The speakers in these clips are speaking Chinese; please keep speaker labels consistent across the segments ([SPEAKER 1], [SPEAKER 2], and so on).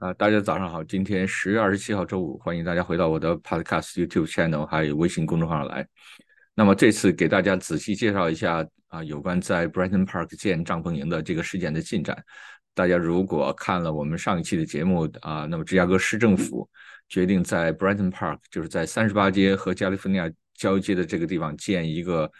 [SPEAKER 1] 啊，大家早上好！今天十月二十七号周五，欢迎大家回到我的 Podcast YouTube channel 还有微信公众号来。那么这次给大家仔细介绍一下啊，有关在 Brighton Park 建帐篷营的这个事件的进展。大家如果看了我们上一期的节目啊，那么芝加哥市政府决定在 Brighton Park，就是在三十八街和加利福尼亚交接的这个地方建一个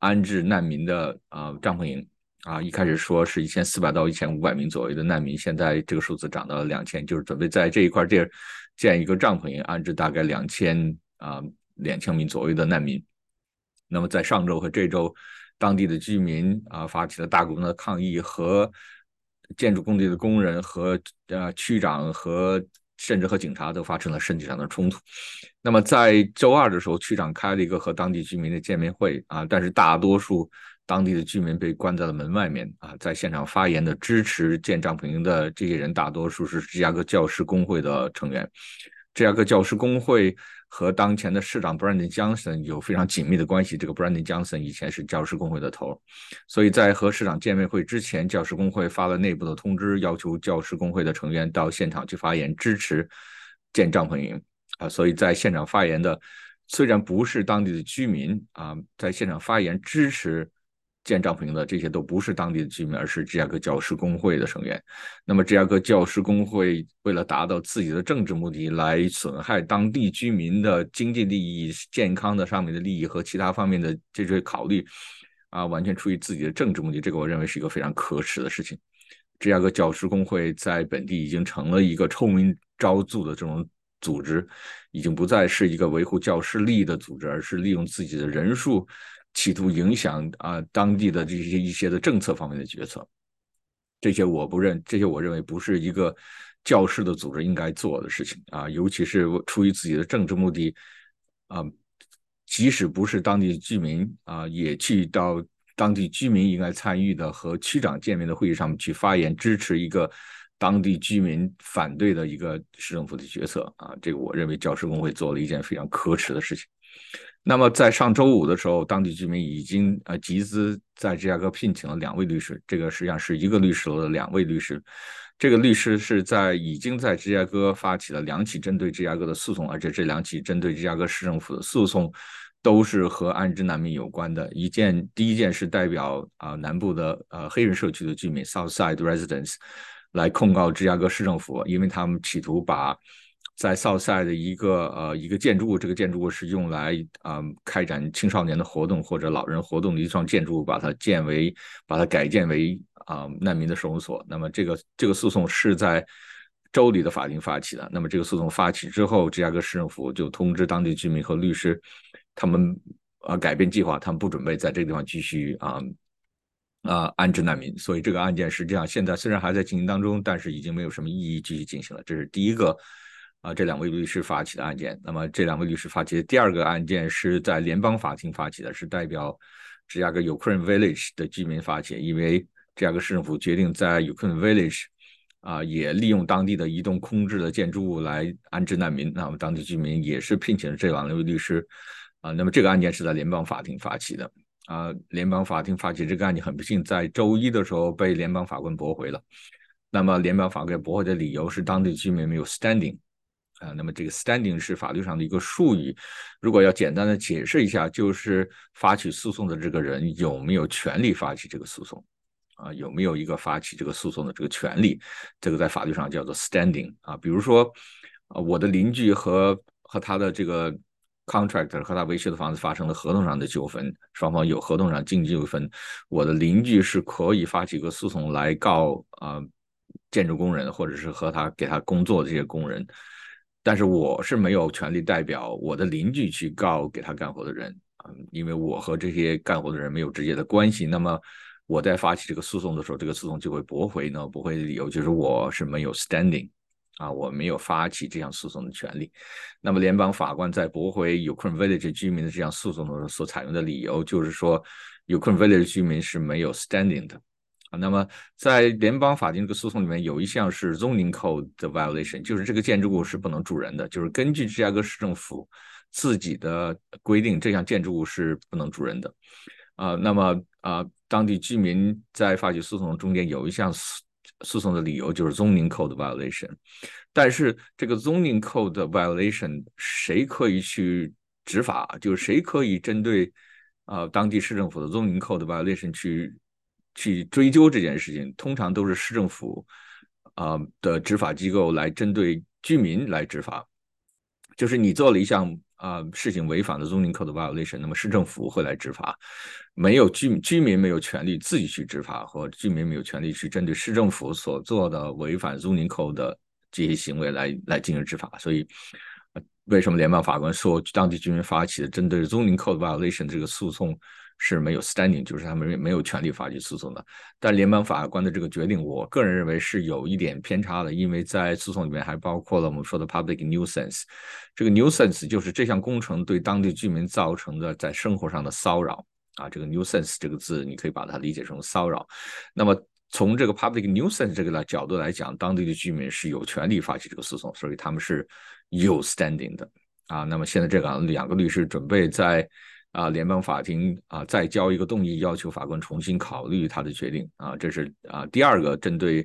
[SPEAKER 1] 安置难民的啊帐篷营。啊，一开始说是一千四百到一千五百名左右的难民，现在这个数字涨到了两千，就是准备在这一块地儿建一个帐篷营，安置大概两千啊两千名左右的难民。那么在上周和这周，当地的居民啊发起了大规模的抗议，和建筑工地的工人和呃区长和甚至和警察都发生了身体上的冲突。那么在周二的时候，区长开了一个和当地居民的见面会啊，但是大多数。当地的居民被关在了门外面啊，在现场发言的支持建帐篷营的这些人，大多数是芝加哥教师工会的成员。芝加哥教师工会和当前的市长 Brandon Johnson 有非常紧密的关系。这个 Brandon Johnson 以前是教师工会的头，所以在和市长见面会之前，教师工会发了内部的通知，要求教师工会的成员到现场去发言，支持建帐篷营啊。所以在现场发言的虽然不是当地的居民啊，在现场发言支持。建帐篷的这些都不是当地的居民，而是芝加哥教师工会的成员。那么，芝加哥教师工会为了达到自己的政治目的，来损害当地居民的经济利益、健康的上面的利益和其他方面的这些考虑，啊，完全出于自己的政治目的。这个我认为是一个非常可耻的事情。芝加哥教师工会在本地已经成了一个臭名昭著的这种组织，已经不再是一个维护教师利益的组织，而是利用自己的人数。企图影响啊当地的这些一些的政策方面的决策，这些我不认，这些我认为不是一个教师的组织应该做的事情啊，尤其是出于自己的政治目的啊，即使不是当地居民啊，也去到当地居民应该参与的和区长见面的会议上面去发言，支持一个当地居民反对的一个市政府的决策啊，这个我认为教师工会做了一件非常可耻的事情。那么在上周五的时候，当地居民已经呃集资在芝加哥聘请了两位律师，这个实际上是一个律师楼的两位律师。这个律师是在已经在芝加哥发起了两起针对芝加哥的诉讼，而且这两起针对芝加哥市政府的诉讼都是和安置难民有关的。一件第一件是代表啊南部的呃黑人社区的居民 Southside Residents 来控告芝加哥市政府，因为他们企图把。在 Southside 的一个呃一个建筑物，这个建筑物是用来啊开展青少年的活动或者老人活动的一幢建筑，把它建为把它改建为啊难民的收容所。那么这个这个诉讼是在州里的法庭发起的。那么这个诉讼发起之后，芝加哥市政府就通知当地居民和律师，他们啊改变计划，他们不准备在这个地方继续啊啊安置难民。所以这个案件实际上现在虽然还在进行当中，但是已经没有什么意义继续进行了。这是第一个。啊，这两位律师发起的案件。那么，这两位律师发起的第二个案件是在联邦法庭发起的，是代表芝加哥 Ukraine Village 的居民发起。因为芝加哥市政府决定在 Ukraine Village 啊，也利用当地的移动空置的建筑物来安置难民。那么，当地居民也是聘请了这两位律师啊。那么，这个案件是在联邦法庭发起的啊。联邦法庭发起这个案件，很不幸在周一的时候被联邦法官驳回了。那么，联邦法官驳回的理由是当地居民没有 standing。啊，那么这个 standing 是法律上的一个术语，如果要简单的解释一下，就是发起诉讼的这个人有没有权利发起这个诉讼，啊，有没有一个发起这个诉讼的这个权利，这个在法律上叫做 standing 啊。比如说，啊，我的邻居和和他的这个 contractor 和他维修的房子发生了合同上的纠纷，双方有合同上经济纠纷，我的邻居是可以发起一个诉讼来告啊建筑工人或者是和他给他工作的这些工人。但是我是没有权利代表我的邻居去告给他干活的人啊，因为我和这些干活的人没有直接的关系。那么我在发起这个诉讼的时候，这个诉讼就会驳回呢？驳回的理由就是我是没有 standing 啊，我没有发起这项诉讼的权利。那么联邦法官在驳回 Ukraine Village 居民的这项诉讼的时候所采用的理由就是说，Ukraine Village 居民是没有 standing 的。啊，那么在联邦法庭这个诉讼里面，有一项是 zoning code 的 violation，就是这个建筑物是不能住人的，就是根据芝加哥市政府自己的规定，这项建筑物是不能住人的。啊，那么啊，当地居民在发起诉讼中间有一项诉讼的理由就是 zoning code violation，但是这个 zoning code violation 谁可以去执法？就是谁可以针对啊当地市政府的 zoning code violation 去去追究这件事情？通常都是市政府啊的执法机构来针对居民来执法，就是你做了一项。啊，事情违反了 zoning code violation，那么市政府会来执法，没有居居民没有权利自己去执法，或居民没有权利去针对市政府所做的违反 zoning code 的这些行为来来进行执法。所以，为什么联邦法官说当地居民发起的针对 zoning code violation 这个诉讼？是没有 standing，就是他们没有权利发起诉讼的。但联邦法官的这个决定，我个人认为是有一点偏差的，因为在诉讼里面还包括了我们说的 public nuisance。这个 nuisance 就是这项工程对当地居民造成的在生活上的骚扰啊。这个 nuisance 这个字，你可以把它理解成骚扰。那么从这个 public nuisance 这个的角度来讲，当地的居民是有权利发起这个诉讼，所以他们是有 standing 的啊。那么现在这个两个律师准备在。啊，联邦法庭啊，再交一个动议，要求法官重新考虑他的决定啊。这是啊第二个针对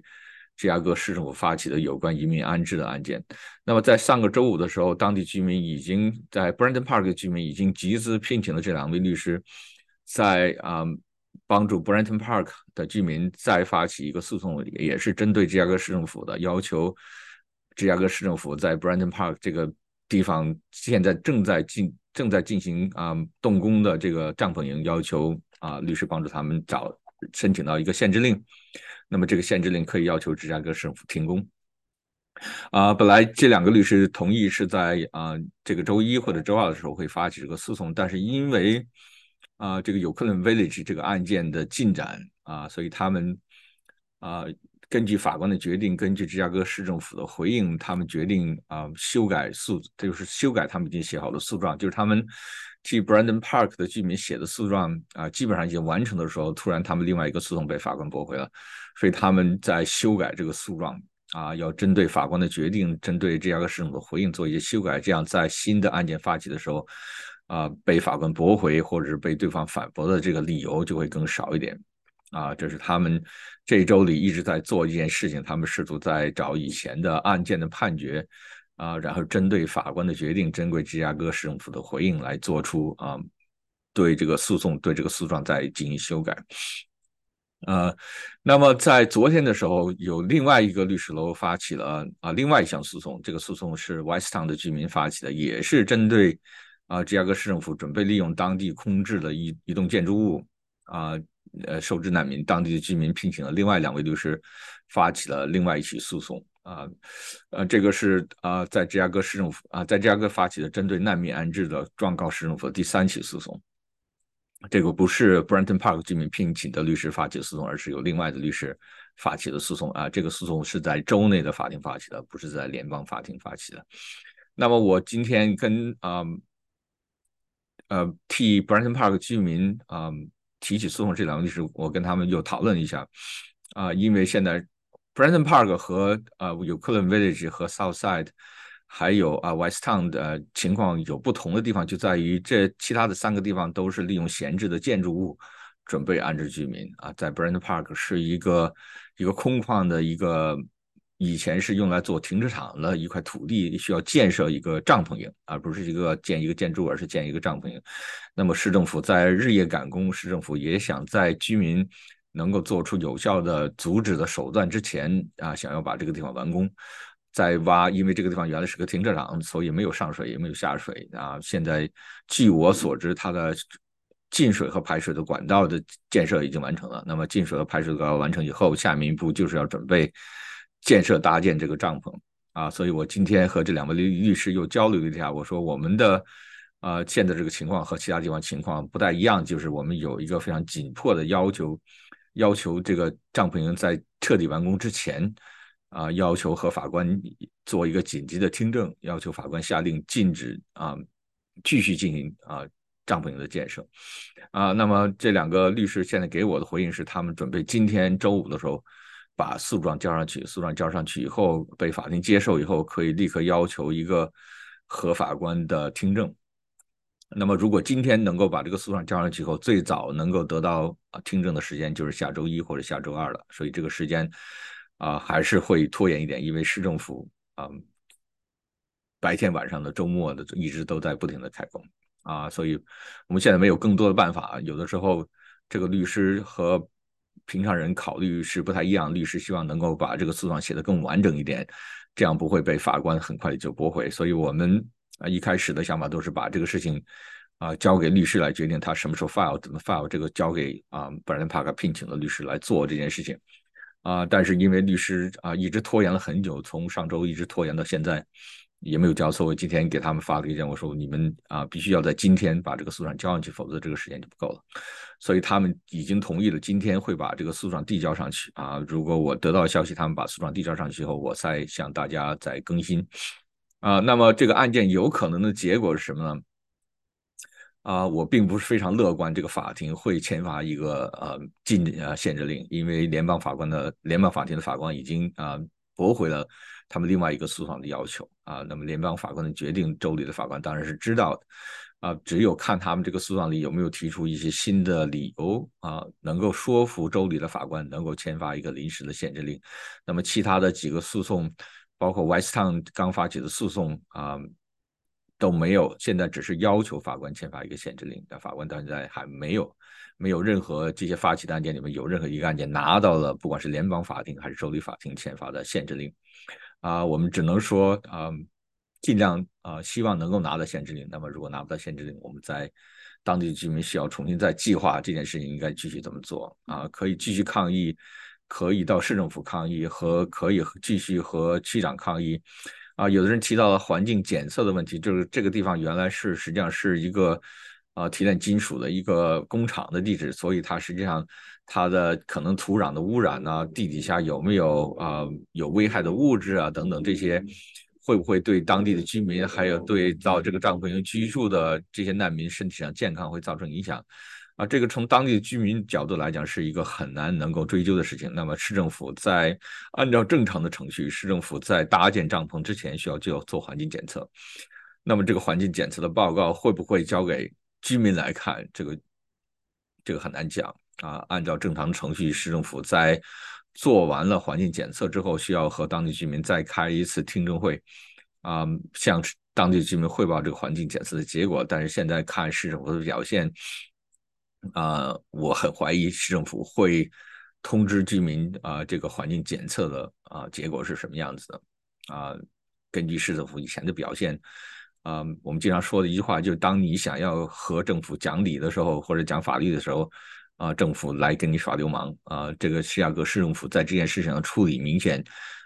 [SPEAKER 1] 芝加哥市政府发起的有关移民安置的案件。那么在上个周五的时候，当地居民已经在 Brandon Park 的居民已经集资聘请了这两位律师，在啊帮助 Brenton Park 的居民再发起一个诉讼，也是针对芝加哥市政府的要求。芝加哥市政府在 Brenton Park 这个地方现在正在进。正在进行啊动工的这个帐篷营，要求啊律师帮助他们找申请到一个限制令。那么这个限制令可以要求芝加哥市政府停工。啊，本来这两个律师同意是在啊这个周一或者周二的时候会发起这个诉讼，但是因为啊这个有克伦 Village 这个案件的进展啊，所以他们啊。根据法官的决定，根据芝加哥市政府的回应，他们决定啊修改诉，就是修改他们已经写好的诉状，就是他们替 Brandon Park 的居民写的诉状啊，基本上已经完成的时候，突然他们另外一个诉讼被法官驳回了，所以他们在修改这个诉状啊，要针对法官的决定，针对芝加哥市政府的回应做一些修改，这样在新的案件发起的时候啊，被法官驳回或者是被对方反驳的这个理由就会更少一点。啊，这是他们这一周里一直在做一件事情，他们试图在找以前的案件的判决，啊，然后针对法官的决定，针对芝加哥市政府的回应来做出啊，对这个诉讼，对这个诉状再进行修改。呃，那么在昨天的时候，有另外一个律师楼发起了啊另外一项诉讼，这个诉讼是 West Town 的居民发起的，也是针对啊芝加哥市政府准备利用当地空置的一一栋建筑物啊。呃，受制难民当地的居民聘请了另外两位律师，发起了另外一起诉讼啊，呃，这个是啊，在芝加哥市政府啊，在芝加哥发起的针对难民安置的状告市政府的第三起诉讼。这个不是 Brenton Park 居民聘请的律师发起的诉讼，而是由另外的律师发起的诉讼啊。这个诉讼是在州内的法庭发起的，不是在联邦法庭发起的。那么我今天跟啊呃替 Brenton Park 居民啊。提起诉讼这两个律师，我跟他们又讨论一下啊，因为现在 Brandon Park 和呃有 c l e n Village 和 Southside，还有啊 West Town 的情况有不同的地方，就在于这其他的三个地方都是利用闲置的建筑物准备安置居民啊，在 Brandon Park 是一个一个空旷的一个。以前是用来做停车场的一块土地，需要建设一个帐篷营，而不是一个建一个建筑，而是建一个帐篷营。那么市政府在日夜赶工，市政府也想在居民能够做出有效的阻止的手段之前啊，想要把这个地方完工，在挖，因为这个地方原来是个停车场，所以没有上水，也没有下水啊。现在据我所知，它的进水和排水的管道的建设已经完成了。那么进水和排水管道完成以后，下面一步就是要准备。建设搭建这个帐篷啊，所以我今天和这两位律律师又交流了一下。我说我们的呃现在这个情况和其他地方情况不太一样，就是我们有一个非常紧迫的要求，要求这个帐篷营在彻底完工之前啊，要求和法官做一个紧急的听证，要求法官下令禁止啊继续进行啊帐篷营的建设啊。那么这两个律师现在给我的回应是，他们准备今天周五的时候。把诉状交上去，诉状交上去以后被法庭接受以后，可以立刻要求一个合法官的听证。那么，如果今天能够把这个诉状交上去以后，最早能够得到啊听证的时间就是下周一或者下周二了。所以这个时间啊，还是会拖延一点，因为市政府啊白天晚上的周末的一直都在不停的开工啊，所以我们现在没有更多的办法。有的时候这个律师和平常人考虑是不太一样，律师希望能够把这个诉状写得更完整一点，这样不会被法官很快就驳回。所以我们啊一开始的想法都是把这个事情啊交给律师来决定他什么时候 file 怎么 file，这个交给啊 Brian Park 聘请的律师来做这件事情。啊，但是因为律师啊一直拖延了很久，从上周一直拖延到现在，也没有交，错我今天给他们发了一件，我说你们啊必须要在今天把这个诉状交上去，否则这个时间就不够了。所以他们已经同意了，今天会把这个诉状递交上去啊。如果我得到消息，他们把诉状递交上去以后，我再向大家再更新啊。那么这个案件有可能的结果是什么呢？啊，我并不是非常乐观，这个法庭会签发一个呃禁呃限制令，因为联邦法官的联邦法庭的法官已经啊驳回了他们另外一个诉讼的要求啊。那么联邦法官的决定，州里的法官当然是知道的啊。只有看他们这个诉讼里有没有提出一些新的理由啊，能够说服州里的法官能够签发一个临时的限制令。那么其他的几个诉讼，包括 West Town 刚发起的诉讼啊。都没有，现在只是要求法官签发一个限制令，但法官到现在还没有，没有任何这些发起的案件里面有任何一个案件拿到了，不管是联邦法庭还是州立法庭签发的限制令，啊，我们只能说啊，尽量啊，希望能够拿到限制令。那么如果拿不到限制令，我们在当地居民需要重新再计划这件事情应该继续怎么做啊？可以继续抗议，可以到市政府抗议，和可以继续和区长抗议。啊，有的人提到了环境检测的问题，就是这个地方原来是实际上是一个啊提炼金属的一个工厂的地址，所以它实际上它的可能土壤的污染呢，地底下有没有啊有危害的物质啊等等这些，会不会对当地的居民还有对到这个帐篷营居住的这些难民身体上健康会造成影响？啊，这个从当地的居民角度来讲，是一个很难能够追究的事情。那么市政府在按照正常的程序，市政府在搭建帐篷之前需要就要做环境检测。那么这个环境检测的报告会不会交给居民来看？这个这个很难讲啊。按照正常程序，市政府在做完了环境检测之后，需要和当地居民再开一次听证会啊，向当地居民汇报这个环境检测的结果。但是现在看市政府的表现。啊，我很怀疑市政府会通知居民啊，这个环境检测的啊结果是什么样子的啊？根据市政府以前的表现，啊，我们经常说的一句话就是：当你想要和政府讲理的时候，或者讲法律的时候，啊，政府来跟你耍流氓啊。这个芝加哥市政府在这件事情的处理，明显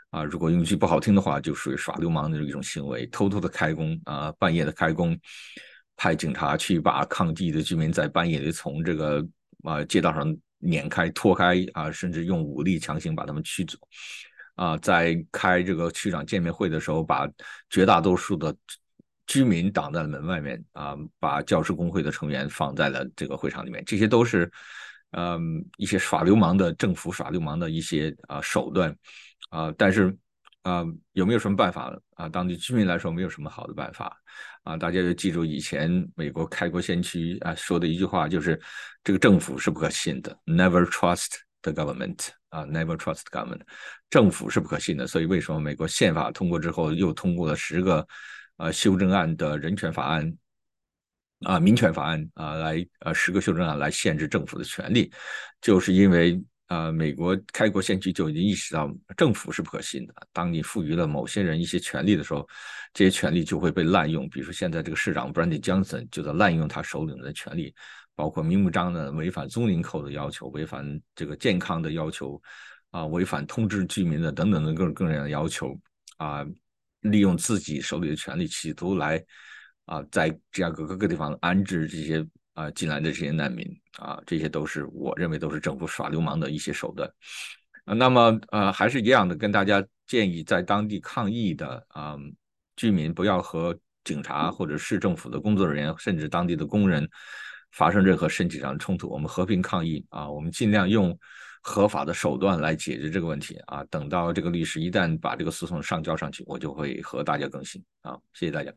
[SPEAKER 1] 啊，如果用句不好听的话，就属于耍流氓的一种行为，偷偷的开工啊，半夜的开工。派警察去把抗议的居民在半夜里从这个啊街道上撵开、拖开啊，甚至用武力强行把他们驱走啊。在开这个区长见面会的时候，把绝大多数的居民挡在了门外面啊，把教师工会的成员放在了这个会场里面。这些都是嗯一些耍流氓的政府耍流氓的一些啊手段啊，但是。啊，有没有什么办法啊？当地居民来说，没有什么好的办法啊！大家就记住以前美国开国先驱啊说的一句话，就是这个政府是不可信的，Never trust the government 啊，Never trust government，政府是不可信的。所以为什么美国宪法通过之后又通过了十个呃修正案的人权法案啊、民权法案啊，来呃十个修正案来限制政府的权利，就是因为。呃，美国开国先驱就已经意识到政府是不可信的。当你赋予了某些人一些权利的时候，这些权利就会被滥用。比如说，现在这个市长 Brandy Johnson 就在滥用他手里的权利，包括明目张胆违反租赁扣的要求，违反这个健康的要求，啊，违反通知居民的等等的各种各样的要求，啊，利用自己手里的权利，企图来啊，在芝加哥各个地方安置这些。啊，进来的这些难民啊，这些都是我认为都是政府耍流氓的一些手段。啊，那么呃，还是一样的，跟大家建议，在当地抗议的啊居民不要和警察或者市政府的工作人员，甚至当地的工人发生任何身体上的冲突。我们和平抗议啊，我们尽量用合法的手段来解决这个问题啊。等到这个律师一旦把这个诉讼上交上去，我就会和大家更新啊。谢谢大家。